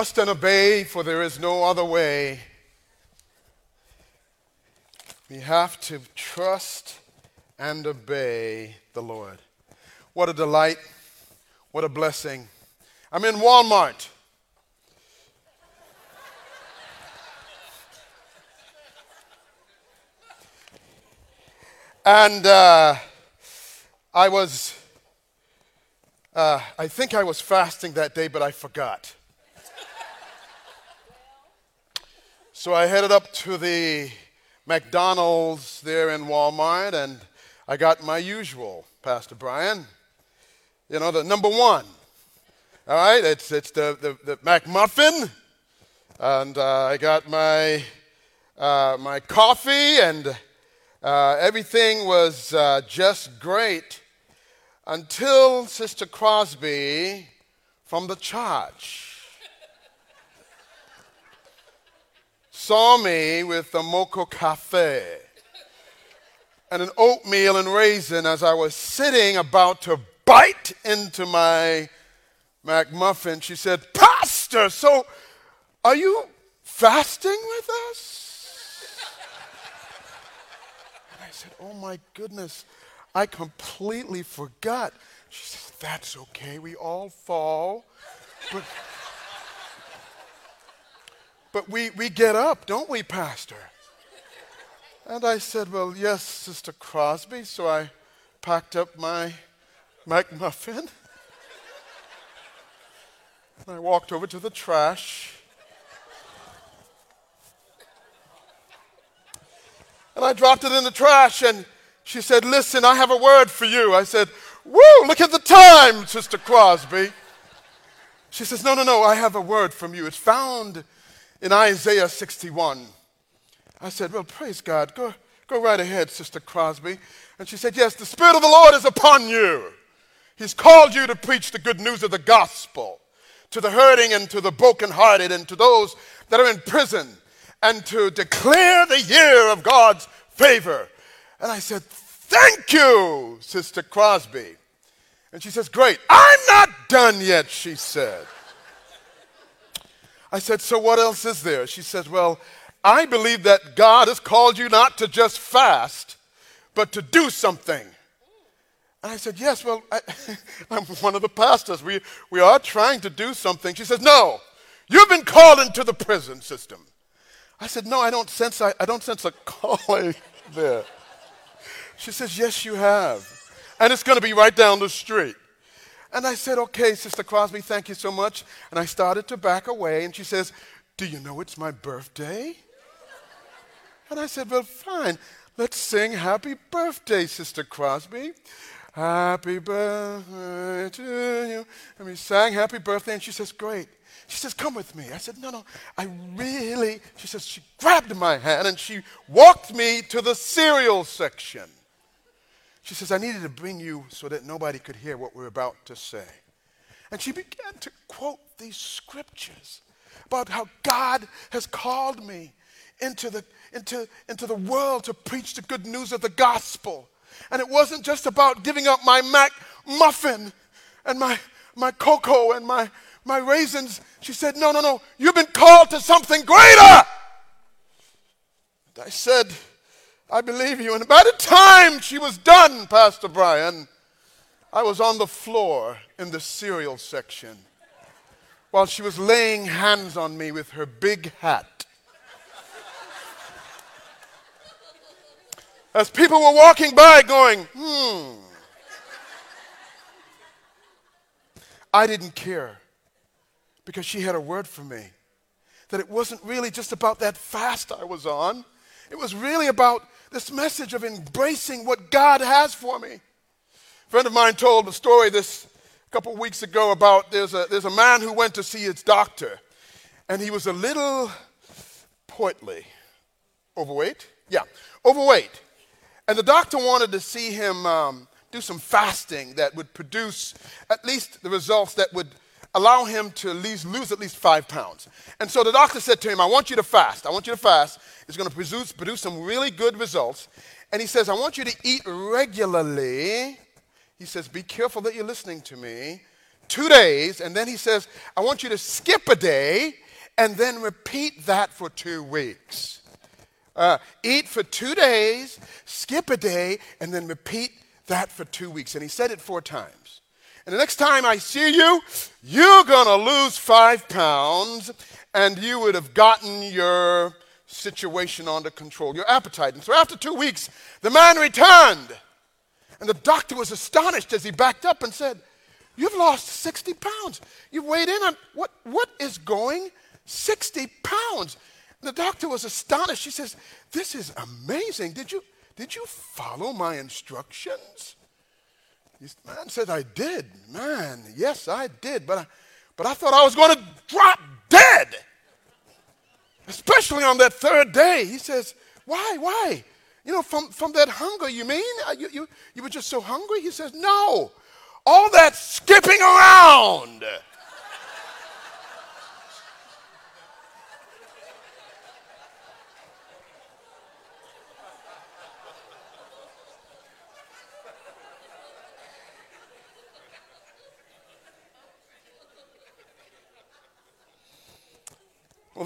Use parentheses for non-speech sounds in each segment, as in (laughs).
Trust and obey, for there is no other way. We have to trust and obey the Lord. What a delight. What a blessing. I'm in Walmart. And uh, I was, uh, I think I was fasting that day, but I forgot. So I headed up to the McDonald's there in Walmart, and I got my usual, Pastor Brian. You know, the number one. All right, it's, it's the, the, the McMuffin. And uh, I got my, uh, my coffee, and uh, everything was uh, just great until Sister Crosby from the church saw me with a mocha cafe and an oatmeal and raisin as I was sitting about to bite into my McMuffin. She said, Pastor, so are you fasting with us? and I said, Oh my goodness, I completely forgot. She says, That's okay, we all fall. But, but we, we get up, don't we, Pastor? And I said, Well, yes, Sister Crosby. So I packed up my McMuffin. (laughs) And I walked over to the trash. And I dropped it in the trash, and she said, Listen, I have a word for you. I said, Woo, look at the time, Sister Crosby. She says, No, no, no, I have a word from you. It's found in Isaiah 61. I said, Well, praise God. Go, go right ahead, Sister Crosby. And she said, Yes, the Spirit of the Lord is upon you. He's called you to preach the good news of the gospel to the hurting and to the brokenhearted and to those that are in prison and to declare the year of God's favor. And I said, Thank you, Sister Crosby. And she says, Great. I'm not done yet, she said. I said, So what else is there? She says, Well, I believe that God has called you not to just fast, but to do something. And I said, Yes, well, I, (laughs) am one of the pastors. We, we are trying to do something. She says, No, you've been called into the prison system. I said, No, I don't sense, I, I don't sense a (laughs) calling there. She says, Yes, you have. And it's going to be right down the street. And I said, Okay, Sister Crosby, thank you so much. And I started to back away. And she says, Do you know it's my birthday? And I said, Well, fine. Let's sing Happy Birthday, Sister Crosby. Happy birthday to you. And we sang Happy Birthday, and she says, Great. She says, Come with me. I said, No, no, I really. She says, She grabbed my hand and she walked me to the cereal section. She says, I needed to bring you so that nobody could hear what we're about to say. And she began to quote these scriptures about how God has called me into the, into, into the world to preach the good news of the gospel. And it wasn't just about giving up my Mac muffin and my, my cocoa and my, my raisins. She said, No, no, no, you've been called to something greater. And I said, I believe you. And by the time she was done, Pastor Brian, I was on the floor in the cereal section while she was laying hands on me with her big hat. As people were walking by going, hmm. I didn't care because she had a word for me. That it wasn't really just about that fast I was on, it was really about this message of embracing what God has for me. A friend of mine told a story this a couple weeks ago about there's a, there's a man who went to see his doctor, and he was a little portly. Overweight? Yeah, overweight. And the doctor wanted to see him um, do some fasting that would produce at least the results that would allow him to lose, lose at least five pounds. And so the doctor said to him, I want you to fast. I want you to fast. It's going to produce, produce some really good results. And he says, I want you to eat regularly. He says, Be careful that you're listening to me. two days, and then he says, I want you to skip a day and then repeat that for two weeks. Uh, eat for two days, skip a day, and then repeat that for two weeks. And he said it four times. And the next time I see you, you're going to lose five pounds, and you would have gotten your situation under control, your appetite. And so after two weeks, the man returned. And the doctor was astonished as he backed up and said, You've lost 60 pounds. You've weighed in on what, what is going? 60 pounds. And the doctor was astonished. She says, This is amazing. Did you, did you follow my instructions? The man says, I did. Man, yes, I did. But I, but I thought I was going to drop dead. Especially on that third day. He says, Why? Why? You know, from, from that hunger, you mean? Uh, you, you, you were just so hungry? He says, No. All that skipping around.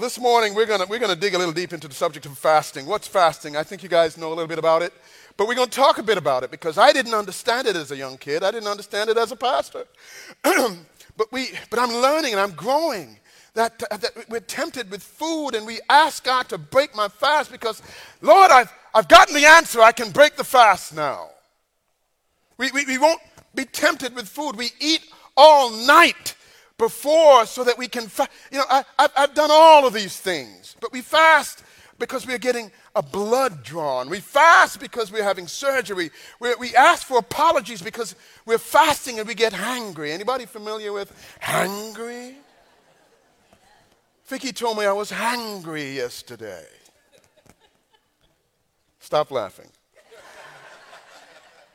This morning we're going we're gonna dig a little deep into the subject of fasting. What's fasting? I think you guys know a little bit about it. But we're going to talk a bit about it because I didn't understand it as a young kid. I didn't understand it as a pastor. (clears throat) but, we, but I'm learning and I'm growing. That, that we're tempted with food and we ask God to break my fast because, Lord, I've, I've gotten the answer. I can break the fast now. We, we, we won't be tempted with food. We eat all night before so that we can, fa- you know, I, I've, I've done all of these things, but we fast because we're getting a blood drawn. We fast because we're having surgery. we we ask for apologies because we're fasting and we get hangry. Anybody familiar with hangry? Vicky told me I was hangry yesterday. Stop laughing.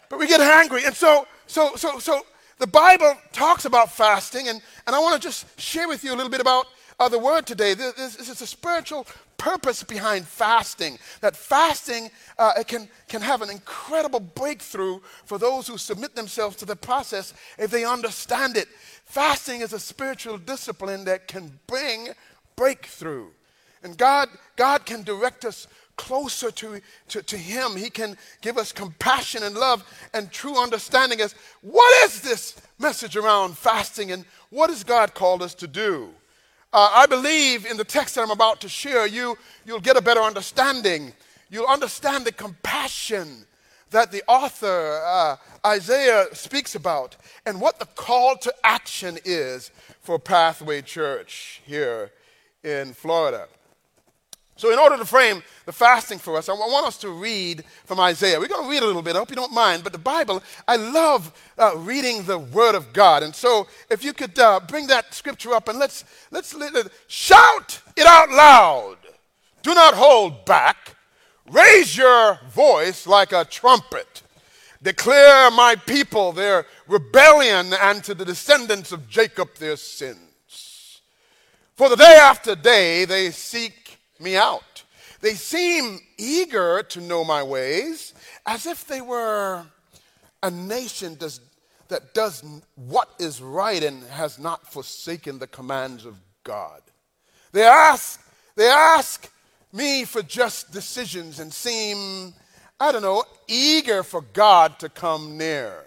But we get hangry. And so, so, so, so the Bible talks about fasting, and, and I want to just share with you a little bit about uh, the word today. This, this, is a spiritual purpose behind fasting. That fasting uh, it can, can have an incredible breakthrough for those who submit themselves to the process if they understand it. Fasting is a spiritual discipline that can bring breakthrough. And God, God can direct us closer to, to, to Him. He can give us compassion and love and true understanding as what is this message around fasting and what has God called us to do? Uh, I believe in the text that I'm about to share, you, you'll get a better understanding. You'll understand the compassion that the author, uh, Isaiah, speaks about and what the call to action is for Pathway Church here in Florida. So, in order to frame the fasting for us, I want us to read from Isaiah. We're going to read a little bit. I hope you don't mind. But the Bible, I love uh, reading the Word of God. And so, if you could uh, bring that scripture up and let's, let's, let's shout it out loud. Do not hold back. Raise your voice like a trumpet. Declare my people their rebellion and to the descendants of Jacob their sins. For the day after day they seek me out. They seem eager to know my ways, as if they were a nation does, that does what is right and has not forsaken the commands of God. They ask, they ask me for just decisions and seem, I don't know, eager for God to come near.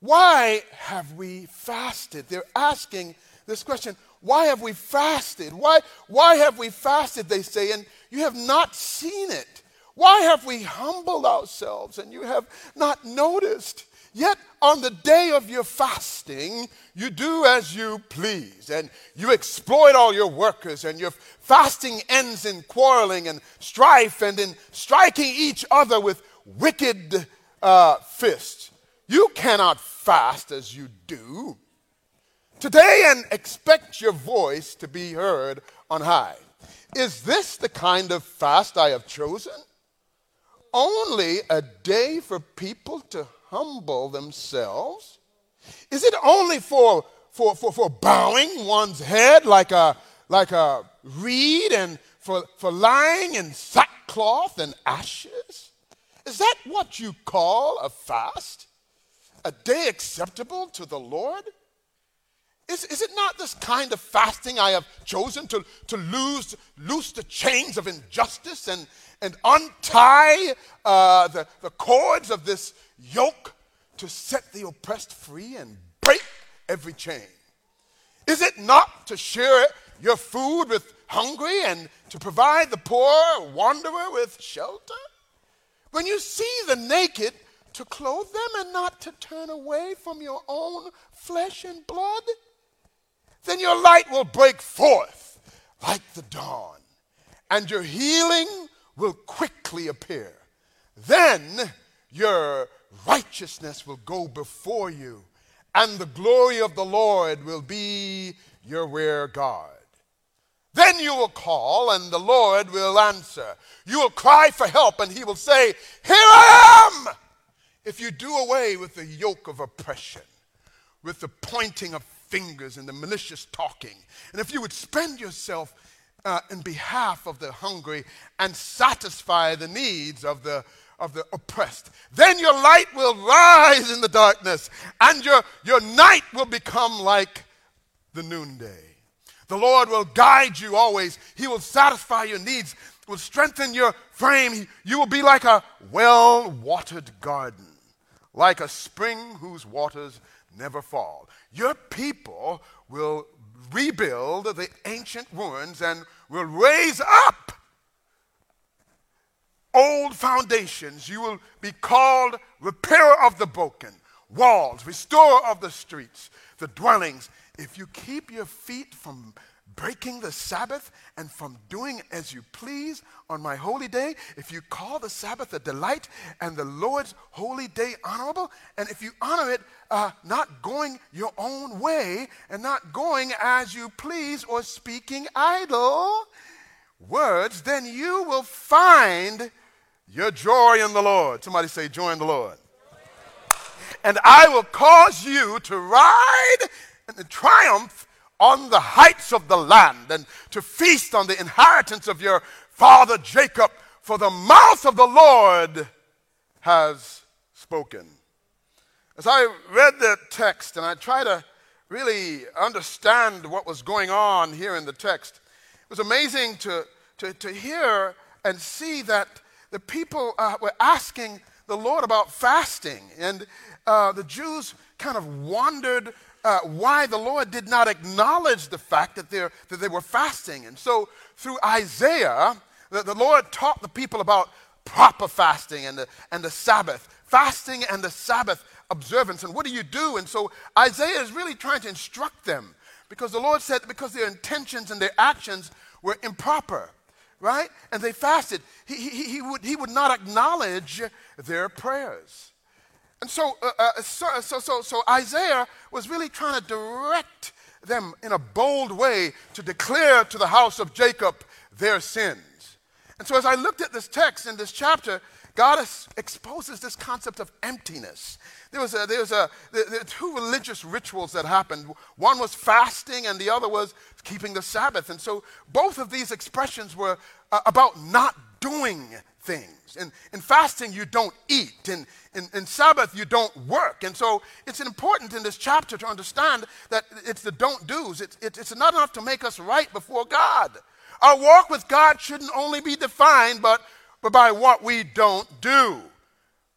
Why have we fasted? They're asking this question why have we fasted? Why, why have we fasted, they say, and you have not seen it? Why have we humbled ourselves and you have not noticed? Yet on the day of your fasting, you do as you please, and you exploit all your workers, and your fasting ends in quarreling and strife and in striking each other with wicked uh, fists. You cannot fast as you do today and expect your voice to be heard on high. Is this the kind of fast I have chosen? Only a day for people to humble themselves? Is it only for, for, for, for bowing one's head like a, like a reed and for, for lying in sackcloth and ashes? Is that what you call a fast? A day acceptable to the Lord? Is, is it not this kind of fasting I have chosen to, to lose, loose the chains of injustice and, and untie uh, the, the cords of this yoke to set the oppressed free and break every chain? Is it not to share your food with hungry and to provide the poor wanderer with shelter? When you see the naked, to clothe them and not to turn away from your own flesh and blood? Then your light will break forth like the dawn, and your healing will quickly appear. Then your righteousness will go before you, and the glory of the Lord will be your rear guard. Then you will call, and the Lord will answer. You will cry for help, and he will say, Here I am! If you do away with the yoke of oppression, with the pointing of fingers and the malicious talking, and if you would spend yourself uh, in behalf of the hungry and satisfy the needs of the of the oppressed. Then your light will rise in the darkness, and your, your night will become like the noonday. The Lord will guide you always. He will satisfy your needs, will strengthen your frame. You will be like a well watered garden, like a spring whose waters never fall. Your people will rebuild the ancient ruins and will raise up old foundations. You will be called repairer of the broken, walls, restorer of the streets, the dwellings. If you keep your feet from breaking the Sabbath and from doing as you please on my holy day, if you call the Sabbath a delight and the Lord's holy day honorable, and if you honor it uh, not going your own way and not going as you please or speaking idle words, then you will find your joy in the Lord. Somebody say, joy in the Lord. And I will cause you to ride in triumph on the heights of the land and to feast on the inheritance of your father Jacob, for the mouth of the Lord has spoken. As I read the text and I try to really understand what was going on here in the text, it was amazing to, to, to hear and see that the people uh, were asking the Lord about fasting. And uh, the Jews kind of wondered uh, why the Lord did not acknowledge the fact that, that they were fasting. And so through Isaiah, the, the Lord taught the people about proper fasting and the, and the Sabbath, fasting and the Sabbath observance. And what do you do? And so Isaiah is really trying to instruct them because the Lord said because their intentions and their actions were improper, right? And they fasted. He, he, he, would, he would not acknowledge their prayers. And so, uh, uh, so, so, so, Isaiah was really trying to direct them in a bold way to declare to the house of Jacob their sins. And so, as I looked at this text in this chapter, God exposes this concept of emptiness. There was, a, there was a, there, there two religious rituals that happened. One was fasting, and the other was keeping the Sabbath. And so, both of these expressions were uh, about not doing things. And in fasting, you don't eat. And in, in Sabbath, you don't work. And so it's important in this chapter to understand that it's the don't do's. It's, it's, it's not enough to make us right before God. Our walk with God shouldn't only be defined but, but by what we don't do.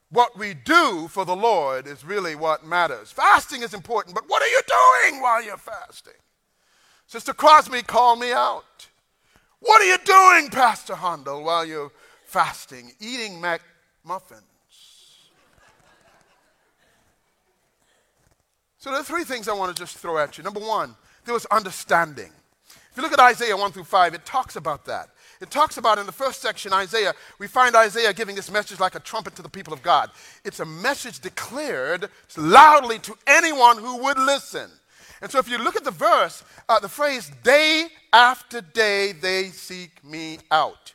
What we do for the Lord is really what matters. Fasting is important, but what are you doing while you're fasting? Sister Crosby called me out. What are you doing, Pastor Handel, while you're fasting, eating McMuffins. So there are three things I want to just throw at you. Number one, there was understanding. If you look at Isaiah 1 through 5, it talks about that. It talks about in the first section, Isaiah, we find Isaiah giving this message like a trumpet to the people of God. It's a message declared loudly to anyone who would listen. And so if you look at the verse, uh, the phrase, day after day they seek me out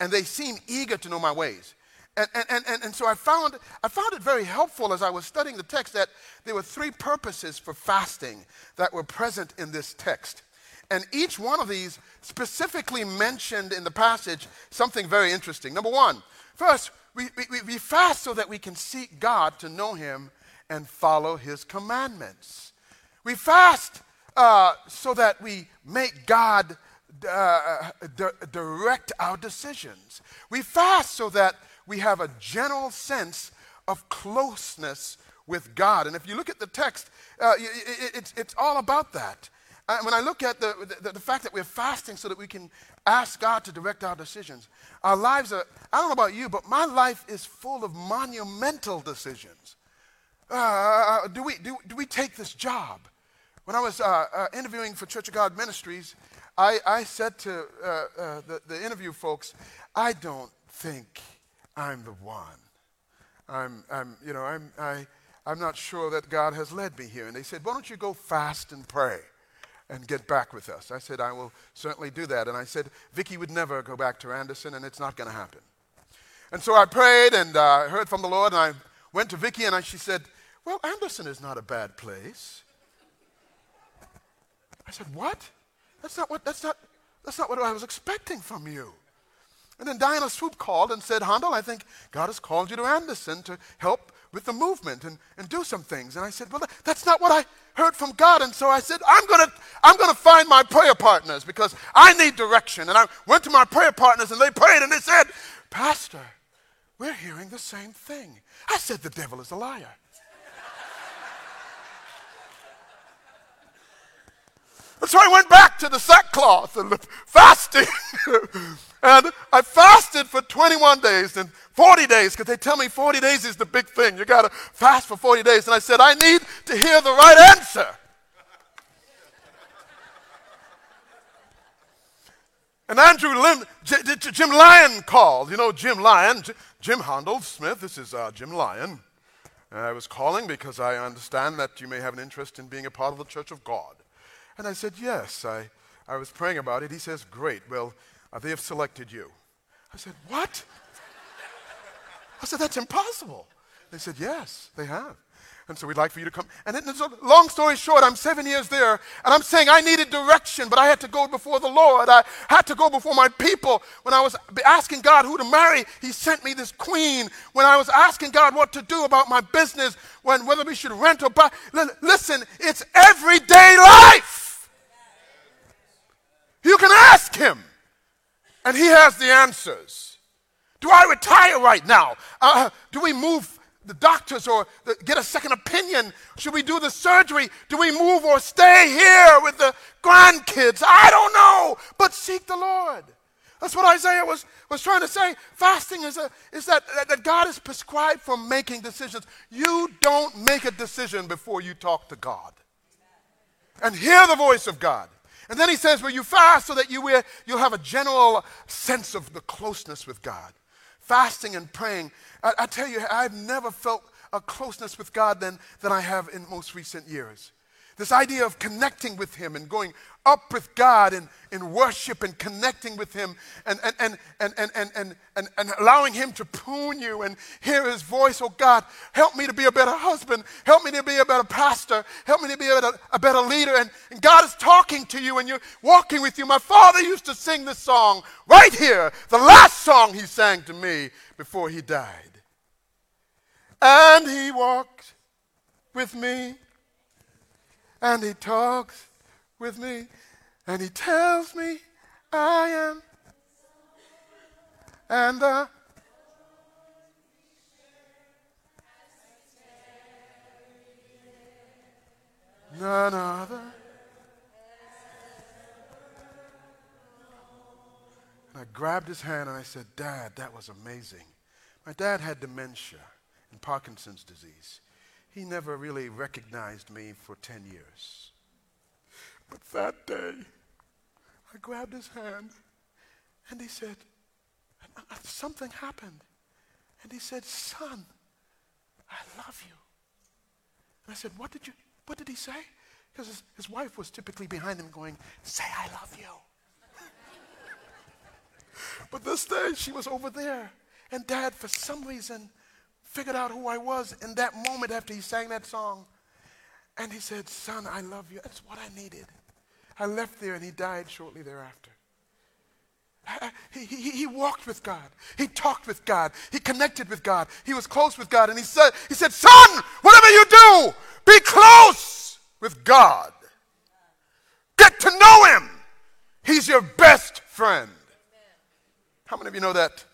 and they seem eager to know my ways. And, and, and, and so I found, I found it very helpful as I was studying the text that there were three purposes for fasting that were present in this text. And each one of these specifically mentioned in the passage something very interesting. Number one, first, we, we, we fast so that we can seek God to know Him and follow His commandments. We fast uh, so that we make God uh, di- direct our decisions. We fast so that we have a general sense of closeness with God. And if you look at the text, uh, it, it, it's, all about that. Uh, when I look at the, the, the, fact that we're fasting so that we can ask God to direct our decisions, our lives are, I don't know about you, but my life is full of monumental decisions. Uh, uh do, we, do, do we take this job? When I was uh, uh, interviewing for Church of God Ministries, I, I said to uh, the, the interview folks, I don't think I'm the one. I'm, I'm you know, I'm, I, I'm not sure that God has led me here. And they said, Why don't you go fast and pray? and get back with us. I said, I will certainly do that. And I said, Vicki would never go back to Anderson, and it's not going to happen. And so I prayed and uh, heard from the Lord, and I went to Vicki, and I, she said, Well, Anderson is not a bad place. I said, What? That's not what, that's not, that's not what I was expecting from you. And then Diana Swoope called and said, Handel, I think God has called you to Anderson to help with the movement and, and do some things. And I said, Well, that's not what I heard from God. And so I said, I'm going to I'm to find my prayer partners because I need direction. And I went to my prayer partners and they prayed and they said, Pastor, we're hearing the same thing. I said, The devil is a liar. And so I went back to the sackcloth and the fasting. (laughs) and I fasted for 21 days and 40 days because they tell me 40 days is the big thing. You got to fast for 40 days. And I said, I need to hear the right answer. (laughs) And Andrew Lim, J- J- Jim Lyon called. You know Jim Lyon, J- Jim Handel Smith. This is uh, Jim Lyon. And I was calling because I understand that you may have an interest in being a part of the Church of God. And I said, Yes, I, I was praying about it. He says, Great. Well, uh, they have selected you. I said, What? I said, That's impossible. They said, Yes, they have. And so we'd like for you to come. And then, so long story short, I'm seven years there, and I'm saying I needed direction, but I had to go before the Lord. I had to go before my people. When I was asking God who to marry, He sent me this queen. When I was asking God what to do about my business, when whether we should rent or buy, listen, it's everyday life. You can ask him, and he has the answers. Do I retire right now? Uh, do we move the doctors or the, get a second opinion? Should we do the surgery? Do we move or stay here with the grandkids? I don't know, but seek the Lord. That's what Isaiah was, was trying to say. Fasting is, a, is that, that God is prescribed for making decisions. You don't make a decision before you talk to God and hear the voice of God. And then he says, Well, you fast so that you will, you'll have a general sense of the closeness with God. Fasting and praying. I, I tell you, I've never felt a closeness with God than, than I have in most recent years. This idea of connecting with Him and going up with God in, in worship and connecting with Him and, and, and, and, and, and, and, and, and allowing Him to prune you and hear His voice. Oh God, help me to be a better husband. Help me to be a better pastor. Help me to be a better, a better leader. And, and God is talking to you and you're walking with you. My father used to sing this song right here, the last song he sang to me before he died. And he walked with me and he talks with me and he tells me I am and the none other. And I grabbed his hand and I said, Dad, that was amazing. My dad had dementia and Parkinson's disease he never really recognized me for 10 years. But that day, I grabbed his hand and he said, uh, uh, something happened. And he said, son, I love you. And I said, what did you, what did he say? Because his, his wife was typically behind him going, say I love you. (laughs) but this day she was over there. And dad, for some reason, figured out who I was in that moment after he sang that song. And he said, Son, I love you. That's what I needed. I left there and he died shortly thereafter. He, he, he, walked with God. He talked with God. He connected with God. He was close with God. And he said, he said, Son, whatever you do, be close with God. Get to know him. He's your best friend. How many of you know that?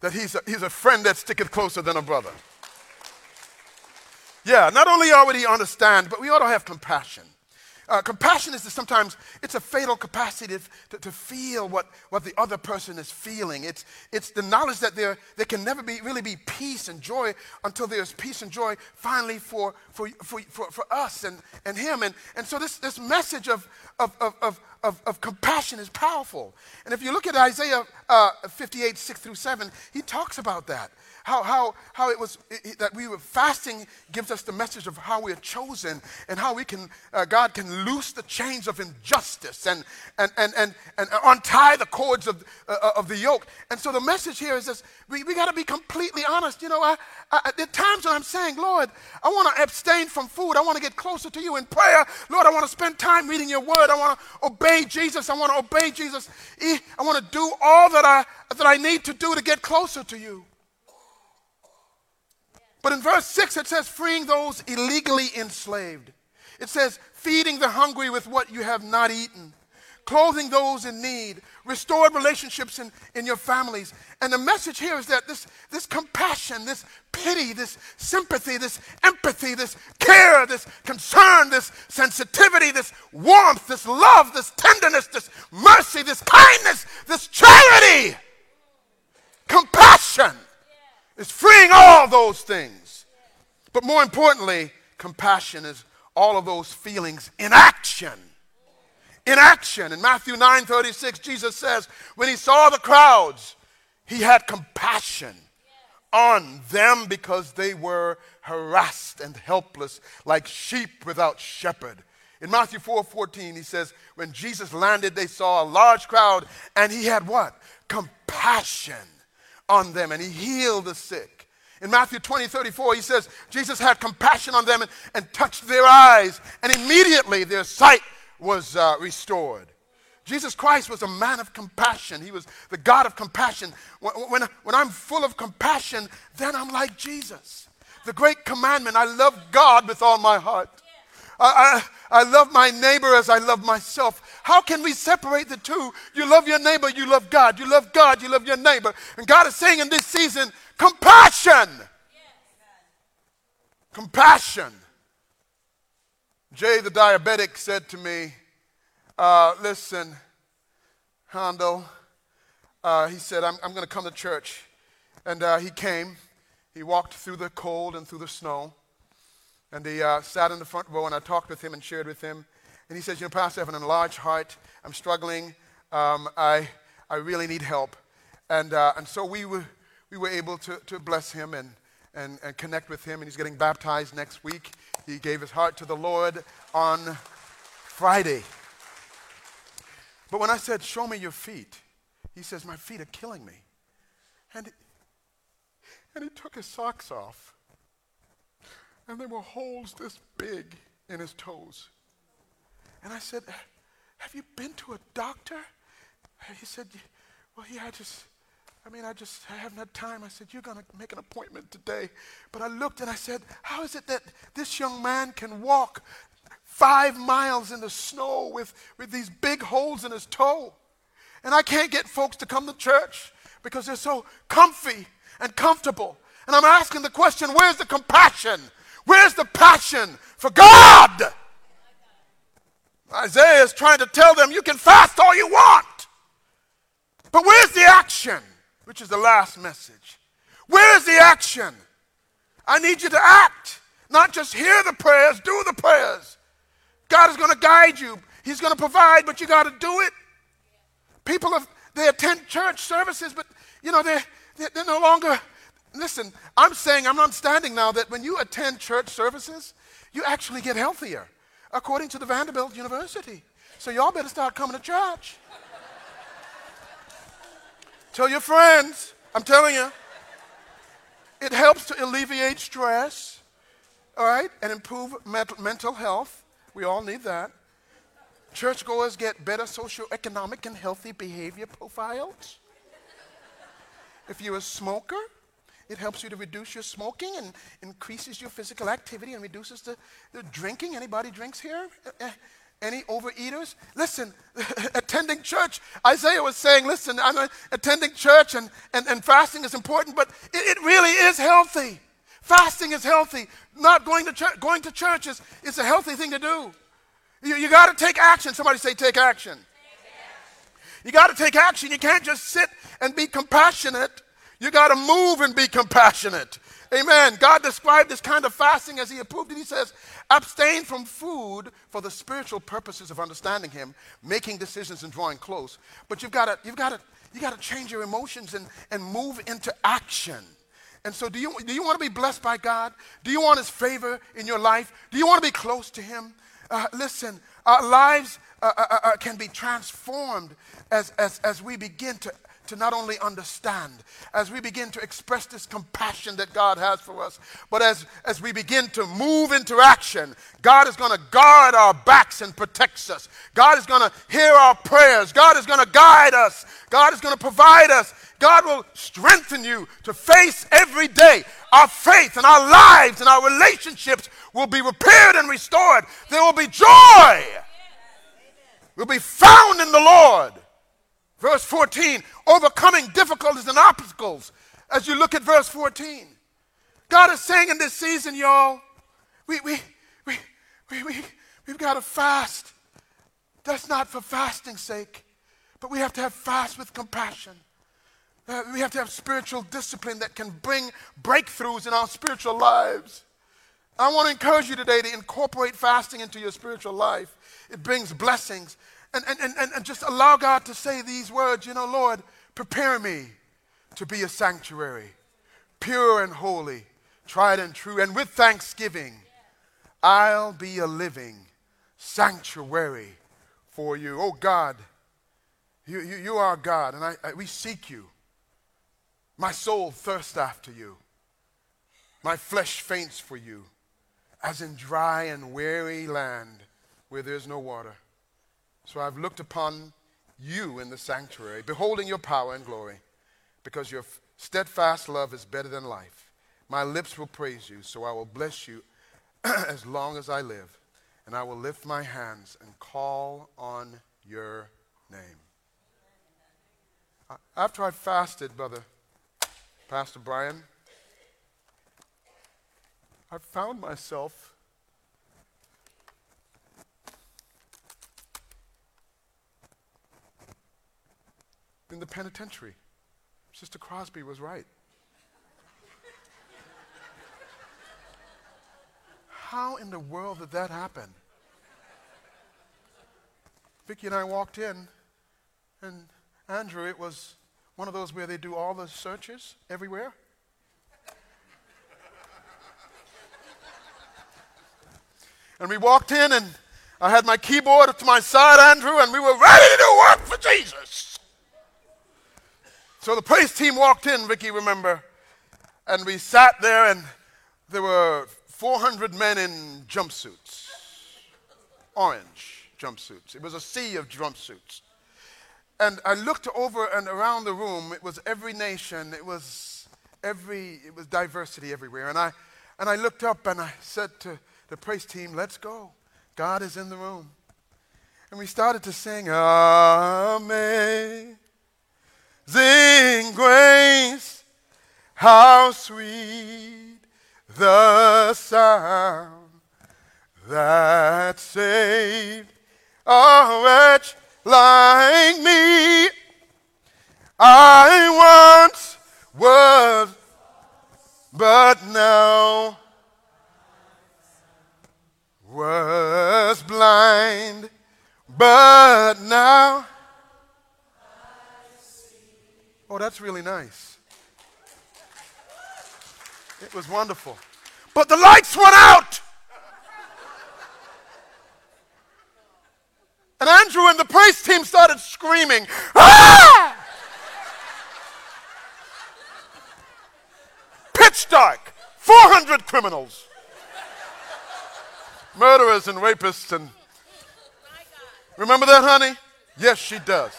That he's a, he's a friend that sticketh closer than a brother. Yeah, not only are we understand, but we ought to have compassion. Uh, compassion is sometimes, it's a fatal capacity to, to, feel what, what the other person is feeling. It's, it's the knowledge that there, there can never be, really be peace and joy until there's peace and joy finally for, for, for, for, for us and, and him. And, and so this, this message of, of, of, of, of, of compassion is powerful. And if you look at Isaiah uh, 58, 6 through 7, he talks about that how, how, how it was it, that we were fasting gives us the message of how we are chosen and how we can, uh, God can loose the chains of injustice and, and, and, and, and untie the cords of, uh, uh of the yoke. And so the message here is this we, we got to be completely honest. You know, I, I, there are times when I'm saying, Lord, I want to abstain from food. I want to get closer to you in prayer. Lord, I want to spend time reading your word. I want to obey Jesus. I want to obey Jesus. I want to do all that I, that I need to do to get closer to you. In verse 6, it says, freeing those illegally enslaved. It says, feeding the hungry with what you have not eaten, clothing those in need, restored relationships in, in your families. And the message here is that this, this compassion, this pity, this sympathy, this empathy, this care, this concern, this sensitivity, this warmth, this love, this tenderness, this mercy, this kindness, this charity, compassion is freeing all those things. But more importantly, compassion is all of those feelings in action. In action. In Matthew 9 36, Jesus says, when he saw the crowds, he had compassion on them because they were harassed and helpless, like sheep without shepherd. In Matthew 4 14, he says, when Jesus landed, they saw a large crowd, and he had what? Compassion on them and he healed the sick. In Matthew 20, 34, he says, Jesus had compassion on them and, and touched their eyes, and immediately their sight was uh, restored. Jesus Christ was a man of compassion. He was the God of compassion. When, when, when I'm full of compassion, then I'm like Jesus. The great commandment I love God with all my heart. I, I, I love my neighbor as I love myself. How can we separate the two? You love your neighbor, you love God. You love God, you love your neighbor. And God is saying in this season, compassion. Compassion. Jay the diabetic said to me, uh, Listen, Hondo, uh, he said, I'm, I'm going to come to church. And uh, he came. He walked through the cold and through the snow. And he uh, sat in the front row, and I talked with him and shared with him. And he says, You know, Pastor, I have an enlarged heart. I'm struggling. Um, I, I really need help. And, uh, and so we were, we were able to, to bless him and, and, and connect with him. And he's getting baptized next week. He gave his heart to the Lord on Friday. But when I said, Show me your feet, he says, My feet are killing me. And, and he took his socks off and there were holes this big in his toes. And I said, Have you been to a doctor? He said, Well, yeah, I just, I mean, I just I haven't had time. I said, You're going to make an appointment today. But I looked and I said, How is it that this young man can walk five miles in the snow with, with these big holes in his toe? And I can't get folks to come to church because they're so comfy and comfortable. And I'm asking the question, where's the compassion? Where's the passion for God? Isaiah is trying to tell them you can fast all you want. But where's the action? Which is the last message. Where's the action? I need you to act, not just hear the prayers, do the prayers. God is going to guide you. He's going to provide, but you got to do it. People have, they attend church services, but you know, they're, they're no longer Listen, I'm saying, I'm understanding now that when you attend church services, you actually get healthier, according to the Vanderbilt University. So y'all better start coming to church. Tell your friends, I'm telling you. It helps to alleviate stress, all right, and improve mental health. We all need that. Churchgoers get better socioeconomic and healthy behavior profiles. If you're a smoker, it helps you to reduce your smoking and increases your physical activity and reduces the, the drinking. Anybody drinks here? Uh, uh Any overeaters? Listen, (laughs) attending church, Isaiah was saying, listen, I'm attending church and, and, and fasting is important, but it, it really is healthy. Fasting is healthy. Not going to church, going to church is, is a healthy thing to do. You, you got to take action. Somebody say, take action. You got to take action. You can't just sit and be compassionate. You got to move and be compassionate. Amen. God described this kind of fasting as He approved it. He says, abstain from food for the spiritual purposes of understanding Him, making decisions and drawing close. But you've got to, you've got to, you got to change your emotions and, and move into action. And so, do you, do you want to be blessed by God? Do you want His favor in your life? Do you want to be close to Him? Uh, listen, our lives uh, uh, uh, uh can be transformed as, as, as we begin to, to not only understand, as we begin to express this compassion that God has for us, but as, as we begin to move into action, God is going to guard our backs and protects us. God is going to hear our prayers. God is going to guide us. God is going to provide us. God will strengthen you to face every day. Our faith and our lives and our relationships will be repaired and restored. There will be joy. We'll be found in the Lord. Verse 14, overcoming difficulties and obstacles. As you look at verse 14, God is saying in this season, y'all, we, we, we, we, we, we've got to fast. That's not for fasting's sake, but we have to have fast with compassion. Uh, we have to have spiritual discipline that can bring breakthroughs in our spiritual lives. I want to encourage you today to incorporate fasting into your spiritual life. It brings blessings and, and, and, and just allow God to say these words, you know, Lord, prepare me to be a sanctuary, pure and holy, tried and true. And with thanksgiving, I'll be a living sanctuary for you. Oh God, you, you, you are God, and I, I, we seek you. My soul thirsts after you. My flesh faints for you, as in dry and weary land where there's no water. So I've looked upon you in the sanctuary, beholding your power and glory, because your steadfast love is better than life. My lips will praise you, so I will bless you (clears throat) as long as I live, and I will lift my hands and call on your name. After I fasted, brother, Pastor Brian, I found myself in the penitentiary. Sister Crosby was right. How in the world did that happen? Vicki and I walked in, and Andrew, it was one of those where they do all the searches everywhere. and we walked in, and I had my keyboard to my side, Andrew, and we were ready to work for Jesus. So the praise team walked in, Vicky, remember, and we sat there, and there were 400 men in jumpsuits, orange jumpsuits. It was a sea of jumpsuits. And I looked over and around the room. It was every nation. It was every. It was diversity everywhere. And I, and I looked up and I said to the praise team, "Let's go. God is in the room." And we started to sing, "Amen." Sing grace, how sweet the sound that saved a wretch like me. I once was, but now was blind, but now Oh, that's really nice. It was wonderful. But the lights went out. And Andrew and the praise team started screaming, ah! Pitch dark. 400 criminals. Murderers and rapists and. Remember that, honey? Yes, she does.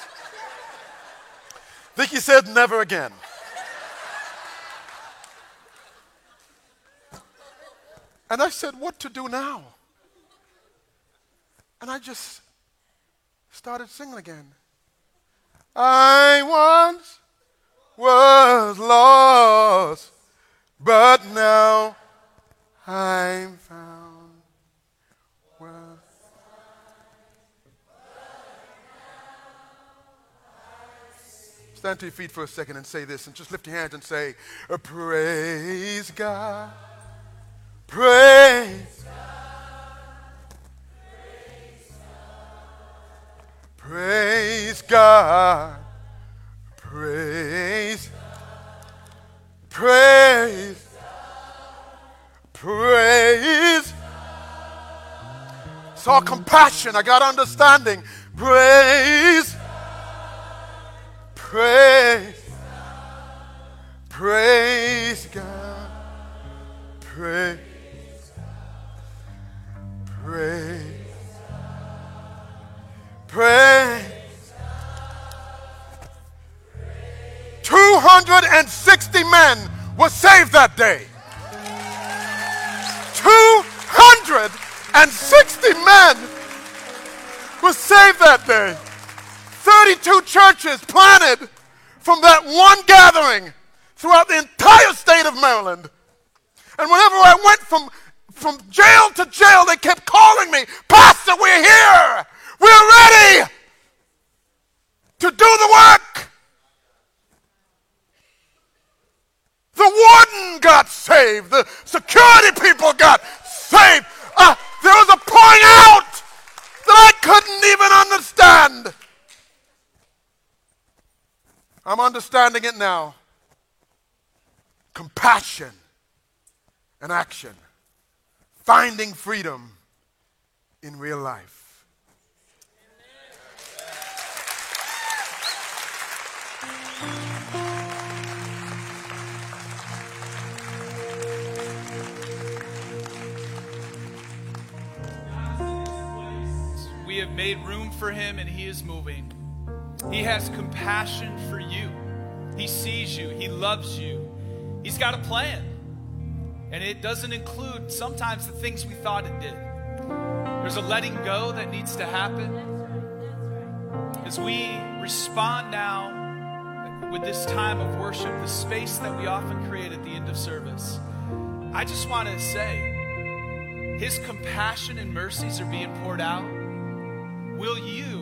Vicky said, never again. And I said, what to do now? And I just started singing again. I once was lost, but now I'm found. Stand to your feet for a second and say this, and just lift your hands and say, uh, Praise God. Praise God. Praise God. Praise. Praise. Praise. Saw compassion. I got understanding. Praise. Praise. Praise God. Praise. Praise. Praise. 260 men were saved that day. 260 men were saved that day. 32 churches planted from that one gathering throughout the entire state of Maryland. And whenever I went from, from jail to jail, they kept calling me, Pastor, we're here. We're ready to do the work. The warden got saved. The security people got saved. Uh, there was a pouring out that I couldn't even understand. I'm understanding it now. Compassion and action. Finding freedom in real life. We have made room for him and he is moving. He has compassion for you. He sees you. He loves you. He's got a plan. And it doesn't include sometimes the things we thought it did. There's a letting go that needs to happen. As we respond now with this time of worship, the space that we often create at the end of service, I just want to say His compassion and mercies are being poured out Will you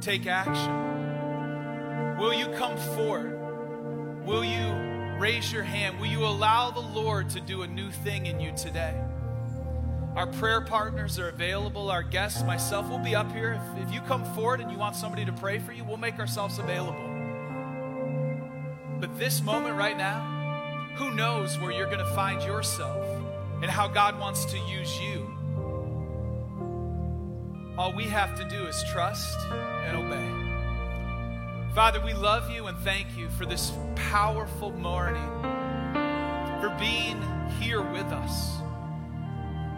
take action? Will you come forward? Will you raise your hand? Will you allow the Lord to do a new thing in you today? Our prayer partners are available. Our guests, myself, will be up here. If, if you come forward and you want somebody to pray for you, we'll make ourselves available. But this moment right now, who knows where you're going to find yourself and how God wants to use you. All we have to do is trust and obey. Father, we love you and thank you for this powerful morning, for being here with us.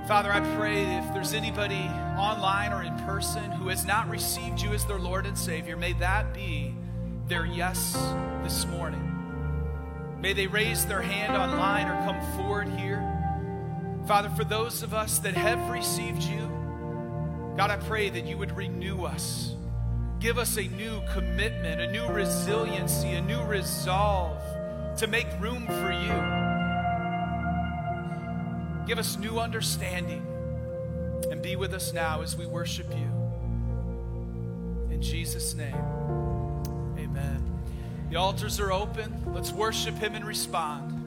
Father, I pray if there's anybody online or in person who has not received you as their Lord and Savior, may that be their yes this morning. May they raise their hand online or come forward here. Father, for those of us that have received you, God, I pray that you would renew us. Give us a new commitment, a new resiliency, a new resolve to make room for you. Give us new understanding and be with us now as we worship you. In Jesus' name, amen. The altars are open. Let's worship Him and respond.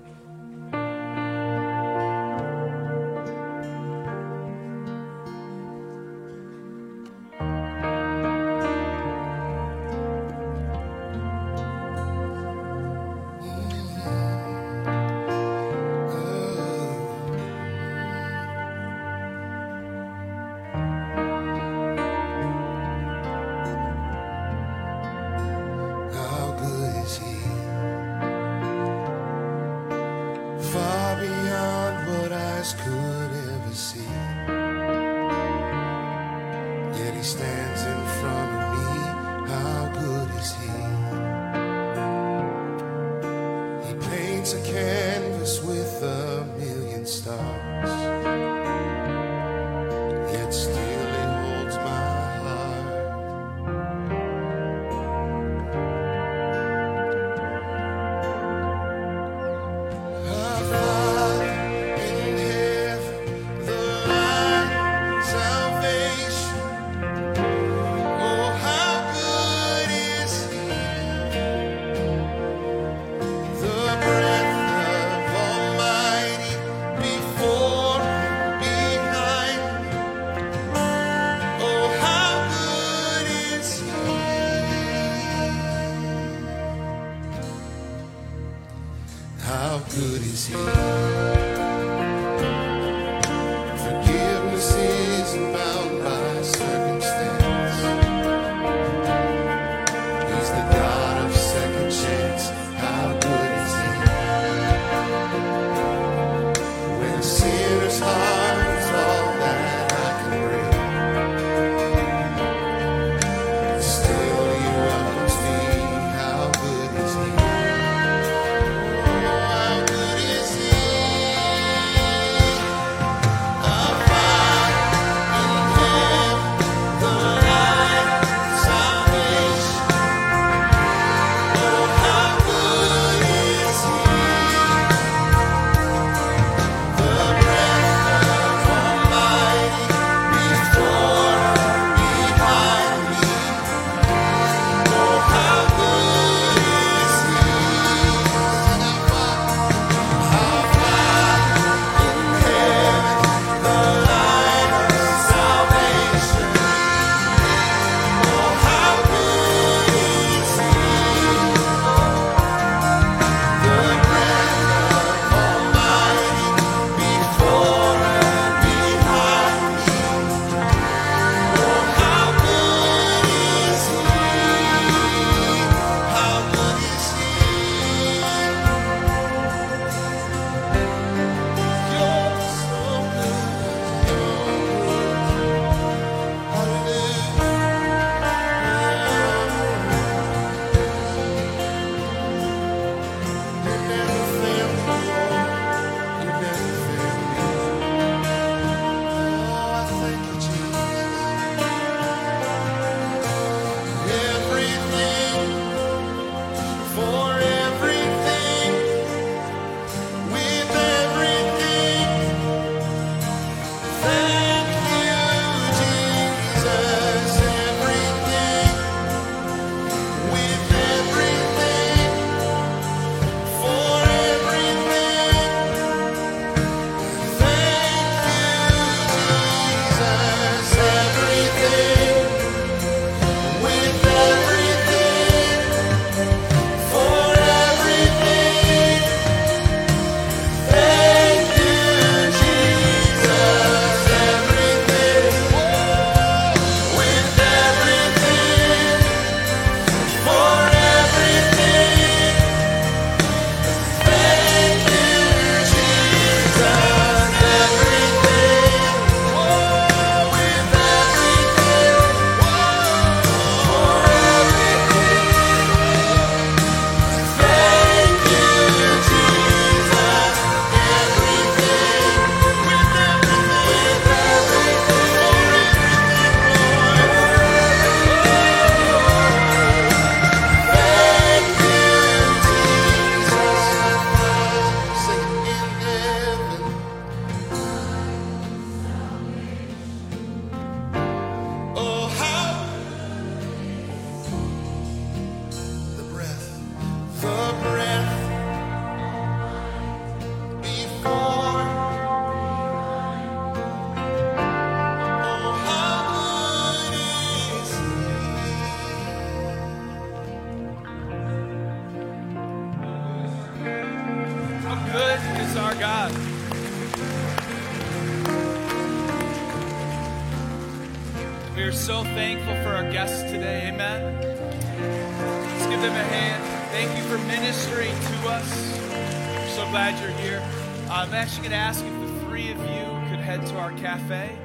I'm actually going to ask if the three of you could head to our cafe.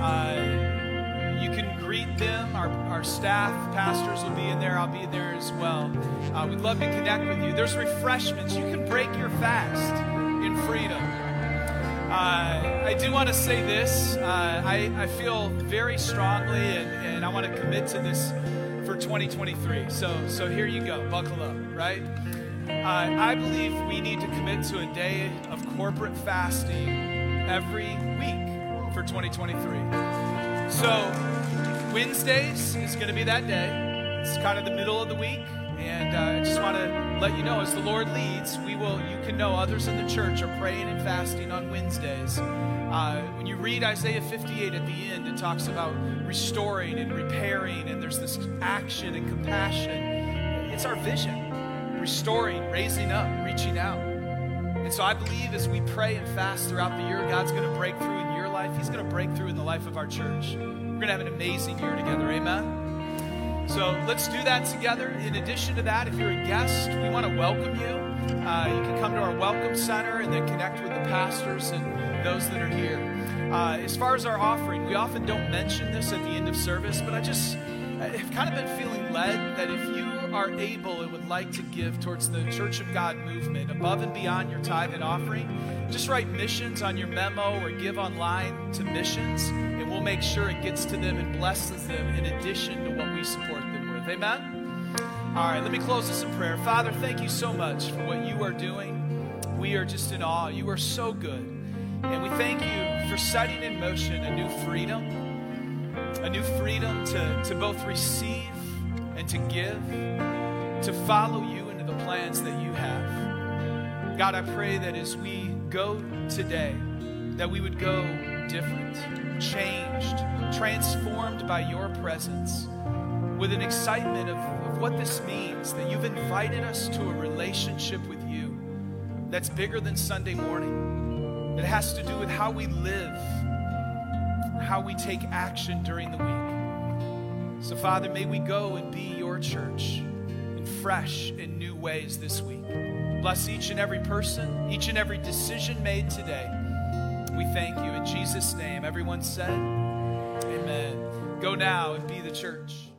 Uh, you can greet them. Our, our staff, pastors will be in there. I'll be there as well. Uh, we'd love to connect with you. There's refreshments. You can break your fast in freedom. Uh, I do want to say this. Uh, I, I feel very strongly, and, and I want to commit to this for 2023. So, so here you go. Buckle up, right? Uh, I believe we need to commit to a day of corporate fasting every week for 2023. So, Wednesdays is going to be that day. It's kind of the middle of the week. And uh, I just want to let you know, as the Lord leads, we will. You can know others in the church are praying and fasting on Wednesdays. Uh, when you read Isaiah 58 at the end, it talks about restoring and repairing, and there's this action and compassion. It's our vision, restoring, raising up, reaching out. And so I believe as we pray and fast throughout the year, God's going to break through in your life. He's going to break through in the life of our church. We're going to have an amazing year together. Amen. So let's do that together. In addition to that, if you're a guest, we want to welcome you. Uh, you can come to our welcome center and then connect with the pastors and those that are here. Uh, as far as our offering, we often don't mention this at the end of service, but I just have kind of been feeling led that if you are able and would like to give towards the Church of God movement above and beyond your tithe and offering, just write missions on your memo or give online to missions, and we'll make sure it gets to them and blesses them in addition to what we support them with. Amen? All right, let me close this in prayer. Father, thank you so much for what you are doing. We are just in awe. You are so good. And we thank you for setting in motion a new freedom, a new freedom to, to both receive and to give, to follow you into the plans that you have. God, I pray that as we go today, that we would go different, changed, transformed by your presence, with an excitement of, of what this means, that you've invited us to a relationship with you that's bigger than Sunday morning, that has to do with how we live, how we take action during the week. So, Father, may we go and be your church in fresh and new ways this week. Bless each and every person, each and every decision made today. We thank you in Jesus' name. Everyone said, Amen. Go now and be the church.